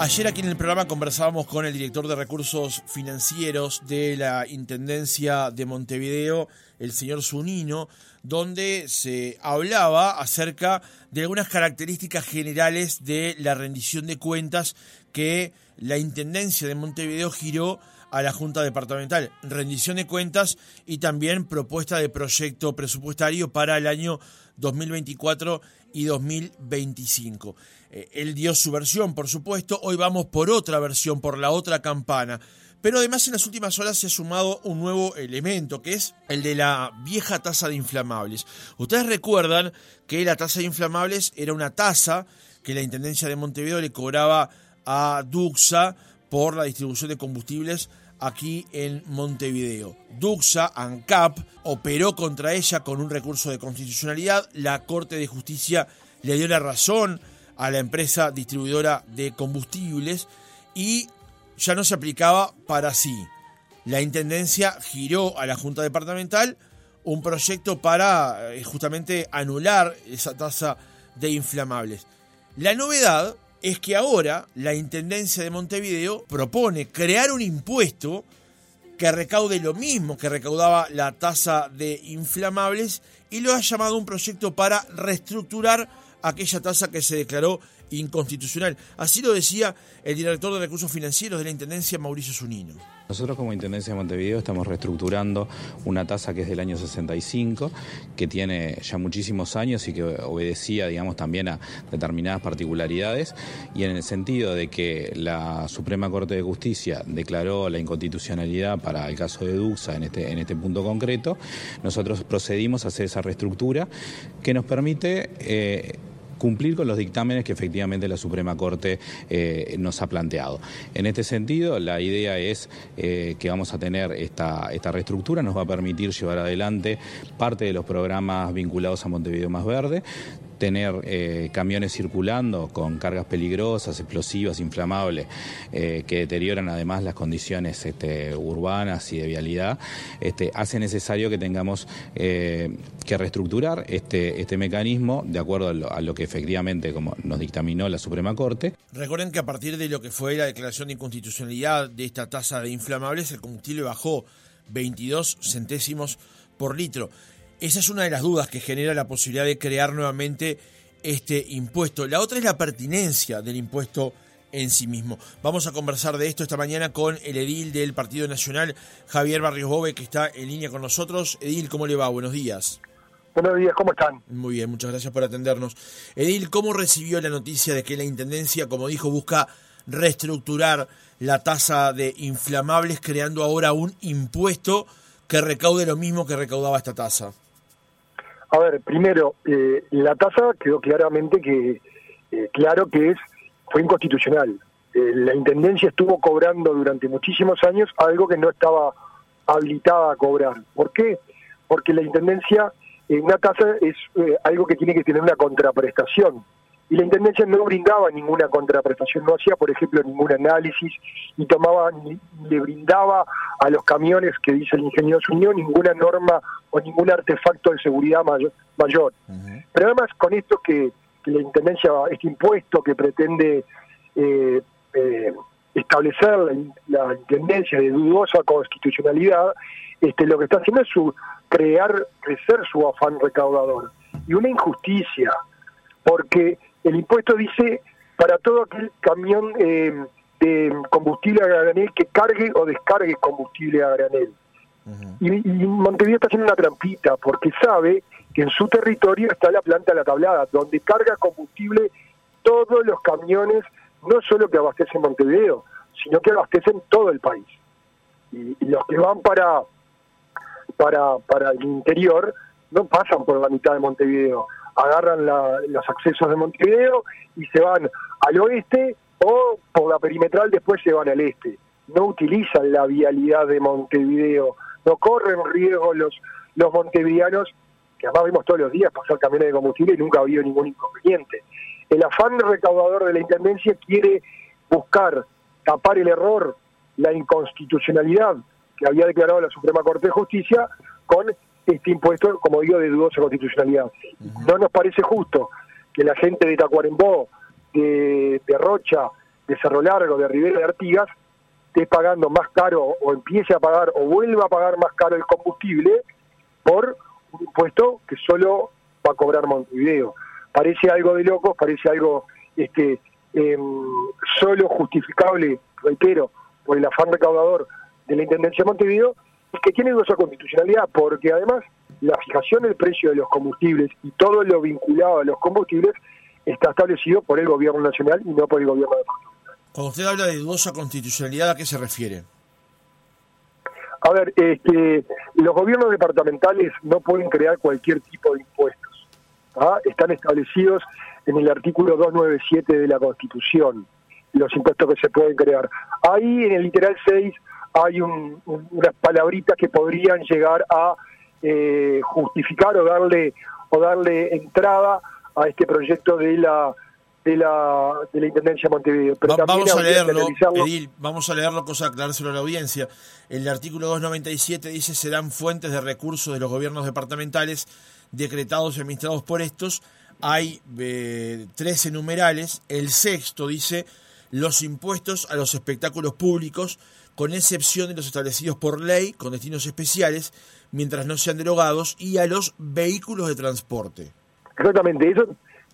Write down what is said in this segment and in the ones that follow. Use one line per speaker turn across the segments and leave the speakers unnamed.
Ayer aquí en el programa conversábamos con el director de recursos financieros de la Intendencia de Montevideo, el señor Zunino, donde se hablaba acerca de algunas características generales de la rendición de cuentas que la Intendencia de Montevideo giró a la Junta Departamental. Rendición de cuentas y también propuesta de proyecto presupuestario para el año 2024 y 2025. Eh, él dio su versión, por supuesto, hoy vamos por otra versión, por la otra campana. Pero además en las últimas horas se ha sumado un nuevo elemento, que es el de la vieja tasa de inflamables. Ustedes recuerdan que la tasa de inflamables era una tasa que la Intendencia de Montevideo le cobraba a Duxa por la distribución de combustibles aquí en Montevideo. Duxa, ANCAP, operó contra ella con un recurso de constitucionalidad. La Corte de Justicia le dio la razón a la empresa distribuidora de combustibles y ya no se aplicaba para sí. La Intendencia giró a la Junta Departamental un proyecto para eh, justamente anular esa tasa de inflamables. La novedad es que ahora la Intendencia de Montevideo propone crear un impuesto que recaude lo mismo que recaudaba la tasa de inflamables y lo ha llamado un proyecto para reestructurar aquella tasa que se declaró inconstitucional. Así lo decía el director de Recursos Financieros de la Intendencia, Mauricio Zunino.
Nosotros como Intendencia de Montevideo estamos reestructurando una tasa que es del año 65, que tiene ya muchísimos años y que obedecía, digamos, también a determinadas particularidades, y en el sentido de que la Suprema Corte de Justicia declaró la inconstitucionalidad para el caso de Duxa en este, en este punto concreto, nosotros procedimos a hacer esa reestructura que nos permite... Eh, cumplir con los dictámenes que efectivamente la Suprema Corte eh, nos ha planteado. En este sentido, la idea es eh, que vamos a tener esta, esta reestructura, nos va a permitir llevar adelante parte de los programas vinculados a Montevideo Más Verde, tener eh, camiones circulando con cargas peligrosas, explosivas, inflamables, eh, que deterioran además las condiciones este, urbanas y de vialidad, este, hace necesario que tengamos eh, que reestructurar este, este mecanismo de acuerdo a lo, que efectivamente como nos dictaminó la Suprema Corte.
Recuerden que a partir de lo que fue la declaración de inconstitucionalidad de esta tasa de inflamables, el combustible bajó 22 centésimos por litro. Esa es una de las dudas que genera la posibilidad de crear nuevamente este impuesto. La otra es la pertinencia del impuesto en sí mismo. Vamos a conversar de esto esta mañana con el edil del Partido Nacional, Javier Barrios Bove, que está en línea con nosotros. Edil, ¿cómo le va? Buenos días.
Buenos días, ¿cómo están?
Muy bien, muchas gracias por atendernos. Edil, ¿cómo recibió la noticia de que la Intendencia, como dijo, busca reestructurar la tasa de inflamables creando ahora un impuesto que recaude lo mismo que recaudaba esta tasa?
A ver, primero, eh, la tasa quedó claramente que, eh, claro que es fue inconstitucional. Eh, la Intendencia estuvo cobrando durante muchísimos años algo que no estaba habilitada a cobrar. ¿Por qué? Porque la Intendencia, una tasa es algo que tiene que tener una contraprestación y la Intendencia no brindaba ninguna contraprestación, no hacía, por ejemplo, ningún análisis y tomaba ni, le brindaba a los camiones que dice el ingeniero Unión ninguna norma o ningún artefacto de seguridad mayor. mayor. Pero además con esto que, la Intendencia, este impuesto que pretende eh, eh, establecer la, Intendencia de dudosa constitucionalidad, este, lo que está haciendo es su, crear, crecer su afán recaudador. Y una injusticia, porque el impuesto dice para todo aquel camión eh, de combustible a granel que cargue o descargue combustible a granel. y, Montevideo está haciendo una trampita porque sabe que en su territorio está la planta de la tablada, donde carga combustible todos los camiones, no solo que abastecen Montevideo, sino que abastecen todo el país. Y, y los que van para, para, para el interior no pasan por la mitad de Montevideo agarran los accesos de Montevideo y se van al oeste o por la perimetral después se van al este. No utilizan la vialidad de Montevideo, no corren riesgo los, los montevideanos, que además vemos todos los días pasar camiones de combustible y nunca ha habido ningún inconveniente. El afán recaudador de la Intendencia quiere buscar tapar el error, la inconstitucionalidad que había declarado la Suprema Corte de Justicia con este impuesto, como digo, de dudosa constitucionalidad. No nos parece justo que la gente de Tacuarembó, de, Rocha, de Cerro Largo, de Rivera de Artigas, esté pagando más caro o empiece a pagar o vuelva a pagar más caro el combustible por un impuesto que solo va a cobrar Montevideo. Parece algo de locos, parece algo este em, solo justificable, reitero, por el afán recaudador de la Intendencia de Montevideo, y que tiene dudosa constitucionalidad, porque además la fijación del precio de los combustibles y todo lo vinculado a los combustibles está establecido por el gobierno nacional y no por el gobierno de
Cuando usted habla de dudosa constitucionalidad, ¿a qué se refiere?
A ver, este, los gobiernos departamentales no pueden crear cualquier tipo de impuestos. ¿ah? Están establecidos en el artículo 297 de la Constitución los impuestos que se pueden crear. Ahí en el literal 6 hay unas palabritas que podrían llegar a eh, justificar o darle o darle entrada a este proyecto de la de la, de la Intendencia de Montevideo.
Pero vamos a leerlo, Edil, vamos a leerlo, cosa aclarárselo a la audiencia. El artículo 297 dice serán fuentes de recursos de los gobiernos departamentales decretados y administrados por estos. Hay eh, 13 numerales. El sexto dice los impuestos a los espectáculos públicos, con excepción de los establecidos por ley con destinos especiales, mientras no sean derogados, y a los vehículos de transporte.
Exactamente, eso,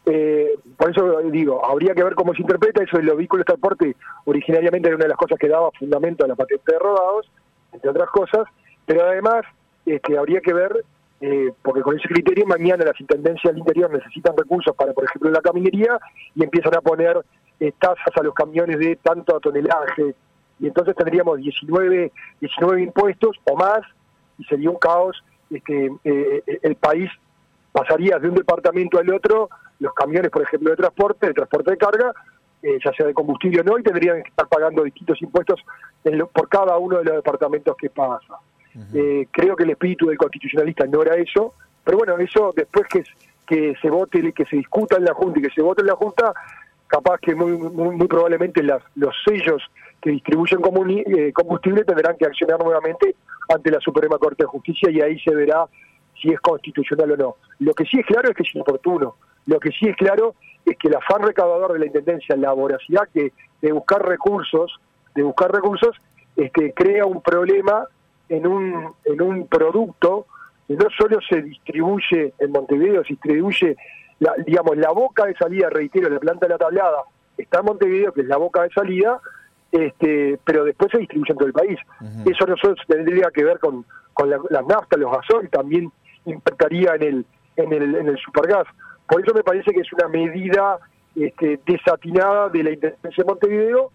eh, por eso digo, habría que ver cómo se interpreta eso de los vehículos de transporte, originariamente era una de las cosas que daba fundamento a la patente de rodados, entre otras cosas, pero además este, habría que ver, eh, porque con ese criterio mañana las intendencias del interior necesitan recursos para, por ejemplo, la caminería y empiezan a poner eh, tasas a los camiones de tanto tonelaje, y entonces tendríamos 19, 19 impuestos o más, y sería un caos. Este, eh, el país pasaría de un departamento al otro, los camiones, por ejemplo, de transporte, de transporte de carga, eh, ya sea de combustible o no, y tendrían que estar pagando distintos impuestos por cada uno de los departamentos que pasa. creo que el espíritu del constitucionalista no era eso, pero bueno, eso después que, que se vote, que se discuta en la Junta y que se vote en la Junta, capaz que muy, muy, probablemente las, los sellos que distribuyen eh, combustible tendrán que accionar nuevamente ante la Suprema Corte de Justicia y ahí se verá si es constitucional o no. Lo que sí es claro es que es inoportuno. Lo que sí es claro es que el afán recaudador de la Intendencia, la voracidad que de buscar recursos, de buscar recursos, este, crea un problema en un, en un producto que no solo se distribuye en Montevideo, se distribuye la, digamos, la boca de salida, reitero, la planta de la tablada está en Montevideo, que es la boca de salida, este, pero después se distribuye en todo el país. Eso nosotros tendría que ver con, con la, las naftas, los gasoil, también impactaría en el, en el, en el supergas. Por eso me parece que es una medida este, desatinada de la Intendencia de Montevideo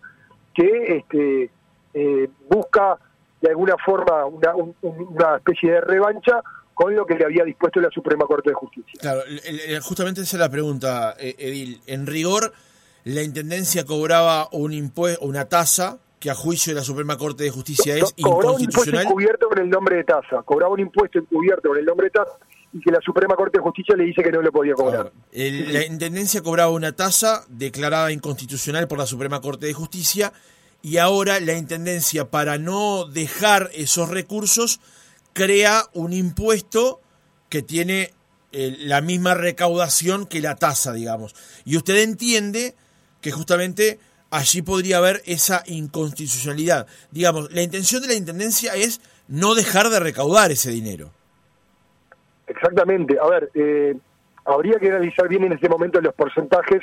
que este, eh, busca de alguna forma una, una especie de revancha con lo que le había dispuesto la Suprema Corte de Justicia.
Claro, justamente esa es la pregunta, eh, Edil. En rigor, la Intendencia cobraba un impuesto, una tasa que a juicio de la Suprema Corte de Justicia es
cobraba un impuesto encubierto con el nombre de tasa, cobraba un impuesto encubierto con el nombre de tasa y que la Suprema Corte de Justicia le dice que no lo podía cobrar.
la Intendencia cobraba una tasa declarada inconstitucional por la Suprema Corte de Justicia y ahora la Intendencia, para no dejar esos recursos, crea un impuesto que tiene eh, la misma recaudación que la tasa, digamos. Y usted entiende que justamente allí podría haber esa inconstitucionalidad. Digamos, la intención de la Intendencia es no dejar de recaudar ese dinero.
Exactamente. A ver, eh, habría que analizar bien en este momento los porcentajes.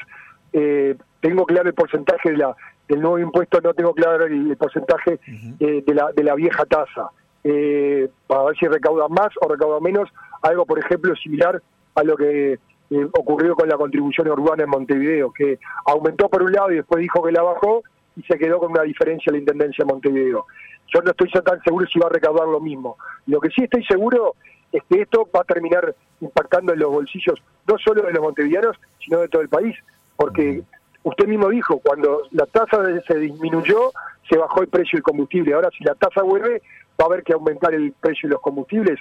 Eh, tengo claro el porcentaje de la, del nuevo impuesto, no tengo claro el, porcentaje de, la, de la vieja tasa eh, para ver si recauda más o recauda menos, algo por ejemplo similar a lo que eh, ocurrió con la contribución urbana en Montevideo, que aumentó por un lado y después dijo que la bajó y se quedó con una diferencia la Intendencia de Montevideo. Yo no estoy tan seguro si va a recaudar lo mismo. Lo que sí estoy seguro es que esto va a terminar impactando en los bolsillos no solo de los montevideanos, sino de todo el país, porque usted mismo dijo, cuando la tasa se disminuyó, se bajó el precio del combustible. Ahora, si la tasa vuelve, va a haber que aumentar el precio de los combustibles.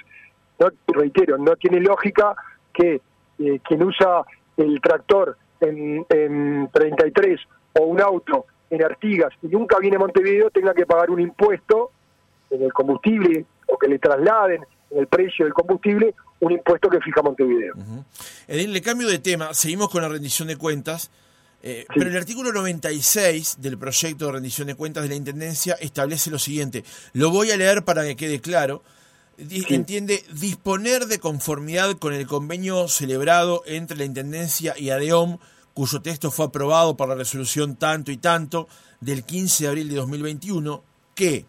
No, reitero, no tiene lógica que eh, quien usa el tractor en, en 33 o un auto en Artigas y nunca viene a Montevideo tenga que pagar un impuesto en el combustible o que le trasladen en el precio del combustible un impuesto que fija Montevideo.
Edil, le cambio de tema, seguimos con la rendición de cuentas. Eh, pero el artículo 96 del proyecto de rendición de cuentas de la Intendencia establece lo siguiente. Lo voy a leer para que quede claro. Entiende disponer de conformidad con el convenio celebrado entre la Intendencia y ADEOM, cuyo texto fue aprobado por la resolución tanto y tanto del 15 de abril de 2021, que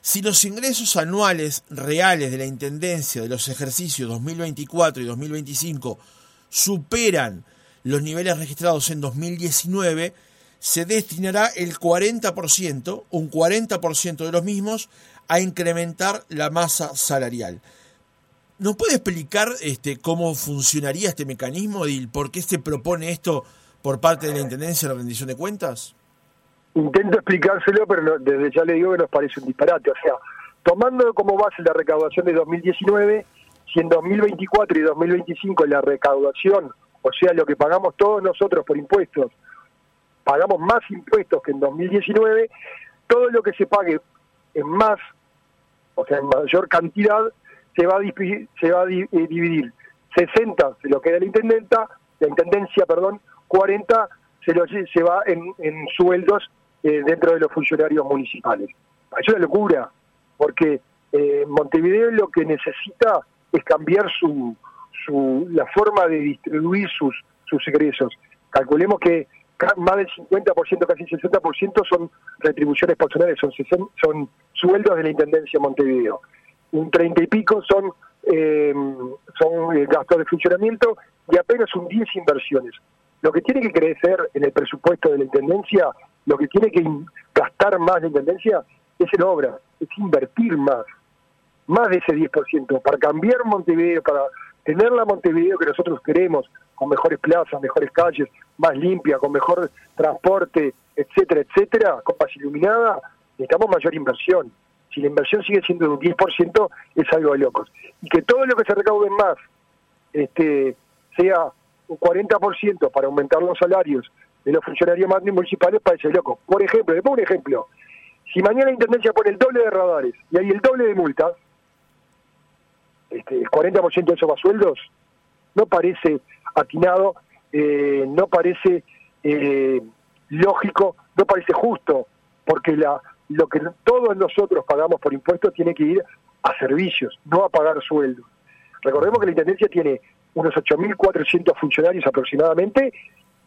si los ingresos anuales reales de la Intendencia de los ejercicios 2024 y 2025 superan los niveles registrados en 2019, se destinará el 40%, un 40% de los mismos, a incrementar la masa salarial. ¿Nos puede explicar este, cómo funcionaría este mecanismo y por qué se propone esto por parte de la Intendencia de la rendición de cuentas?
Intento explicárselo, pero desde ya le digo que nos parece un disparate. O sea, tomando como base la recaudación de 2019, si en 2024 y 2025 la recaudación, o sea, lo que pagamos todos nosotros por impuestos, pagamos más impuestos que en 2019, todo lo que se pague en más, o sea, en mayor cantidad, se va a, se va a eh, dividir 60 se lo queda la intendenta, la intendencia, perdón, 40 se, lo, se va en, en sueldos eh, dentro de los funcionarios municipales. Es una locura, porque eh, Montevideo lo que necesita es cambiar su, su la forma de distribuir sus, sus egresos. Calculemos que más del 50%, casi 60% son retribuciones personales, son, son sueldos de la Intendencia de Montevideo. Un 30 y pico son, eh, son eh, gastos de funcionamiento y apenas un 10 inversiones. Lo que tiene que crecer en el presupuesto de la Intendencia, lo que tiene que gastar más la Intendencia es en obra, es invertir más, más de ese 10%, para cambiar Montevideo, para tener la Montevideo que nosotros queremos, con mejores plazas, mejores calles, más limpia, con mejor transporte, etcétera, etcétera, con paz iluminada, necesitamos mayor inversión. Si la inversión sigue siendo de un 10%, es algo de locos. Y que todo lo que se recaude más este, sea un 40% para aumentar los salarios de los funcionarios municipales parece loco. Por ejemplo, le pongo un ejemplo. Si mañana la Intendencia pone el doble de radares y hay el doble de multas, este, el 40% de esos sueldos, no parece atinado, eh, no parece eh, lógico, no parece justo, porque lo que todos nosotros pagamos por impuestos tiene que ir a servicios, no a pagar sueldos. Recordemos que la Intendencia tiene unos 8.400 funcionarios aproximadamente,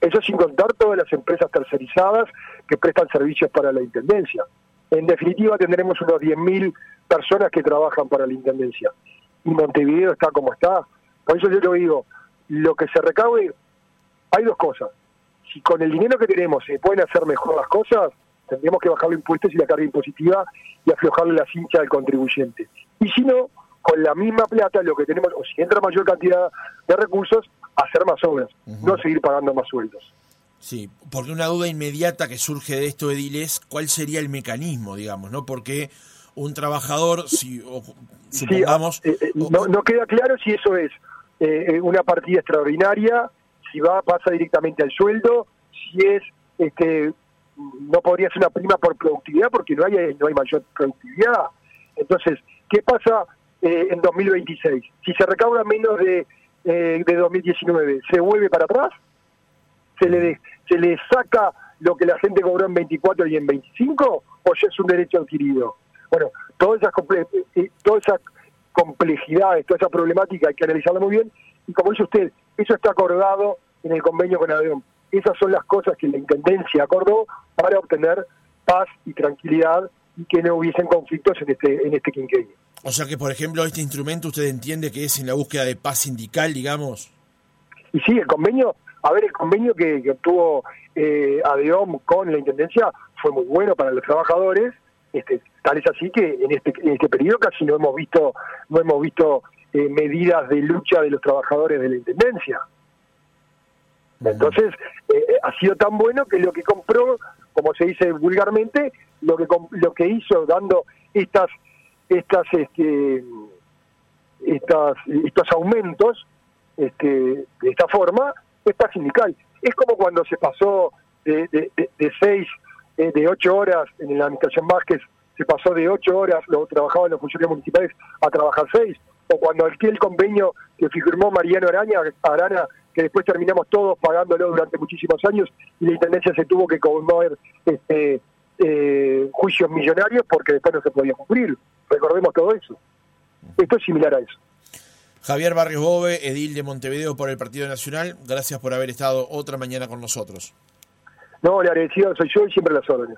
eso sin contar todas las empresas tercerizadas que prestan servicios para la Intendencia. En definitiva, tendremos unos 10.000 personas que trabajan para la Intendencia. Y Montevideo está como está. Por eso yo lo digo, lo que se recaude, hay dos cosas. Si con el dinero que tenemos se pueden hacer mejor las cosas, tendríamos que bajar los impuestos y la carga impositiva y aflojarle la cincha al contribuyente. Y si no, con la misma plata lo que tenemos, o si entra mayor cantidad de recursos, hacer más obras, no seguir pagando más sueldos.
Sí, porque una duda inmediata que surge de esto, Ediles, ¿cuál sería el mecanismo, digamos, no? Porque un trabajador, si supongamos...
Ah, eh, eh, no, no, queda claro si eso es eh, una partida extraordinaria, si va pasa directamente al sueldo, si es este no podría ser una prima por productividad porque no hay no hay mayor productividad. Entonces, ¿qué pasa eh, en 2026. Si se recauda menos de, eh, de 2019, ¿se vuelve para atrás? ¿Se le, ¿Se le saca lo que la gente cobró en 24 y en 25? ¿O ya es un derecho adquirido? Bueno, todas esas, todas esas complejidades, toda esa problemática hay que analizarla muy bien. Y como dice usted, eso está acordado en el convenio con ADEOM. Esas son las cosas que la Intendencia acordó para obtener paz y tranquilidad y que no hubiesen conflictos en este, en este quinquenio.
O sea que, por ejemplo, este instrumento usted entiende que es en la búsqueda de paz sindical, digamos.
Y sí, el convenio, a ver, el convenio que, que obtuvo eh, ADEOM con la Intendencia fue muy bueno para los trabajadores, este, tal es así que en este, en este periodo casi no hemos visto, no hemos visto eh, medidas de lucha de los trabajadores de la Intendencia. Entonces, eh, eh, ha sido tan bueno que lo que compró, como se dice vulgarmente, lo que lo que hizo dando estas estas este estas estos aumentos este, de esta forma es paz sindical es como cuando se pasó de, de, de, seis de ocho horas en la administración Vázquez se pasó de ocho horas lo trabajaban los funcionarios municipales a trabajar seis o cuando aquel convenio que firmó Mariano Araña, Arana, que después terminamos todos pagándolo durante muchísimos años y la Intendencia se tuvo que comer este, eh, juicios millonarios porque después no se podía cumplir. Recordemos todo eso. Esto es similar a eso.
Javier Barrios Bove, edil de Montevideo por el Partido Nacional, gracias por haber estado otra mañana con nosotros.
No, le agradecido soy yo y siempre las órdenes.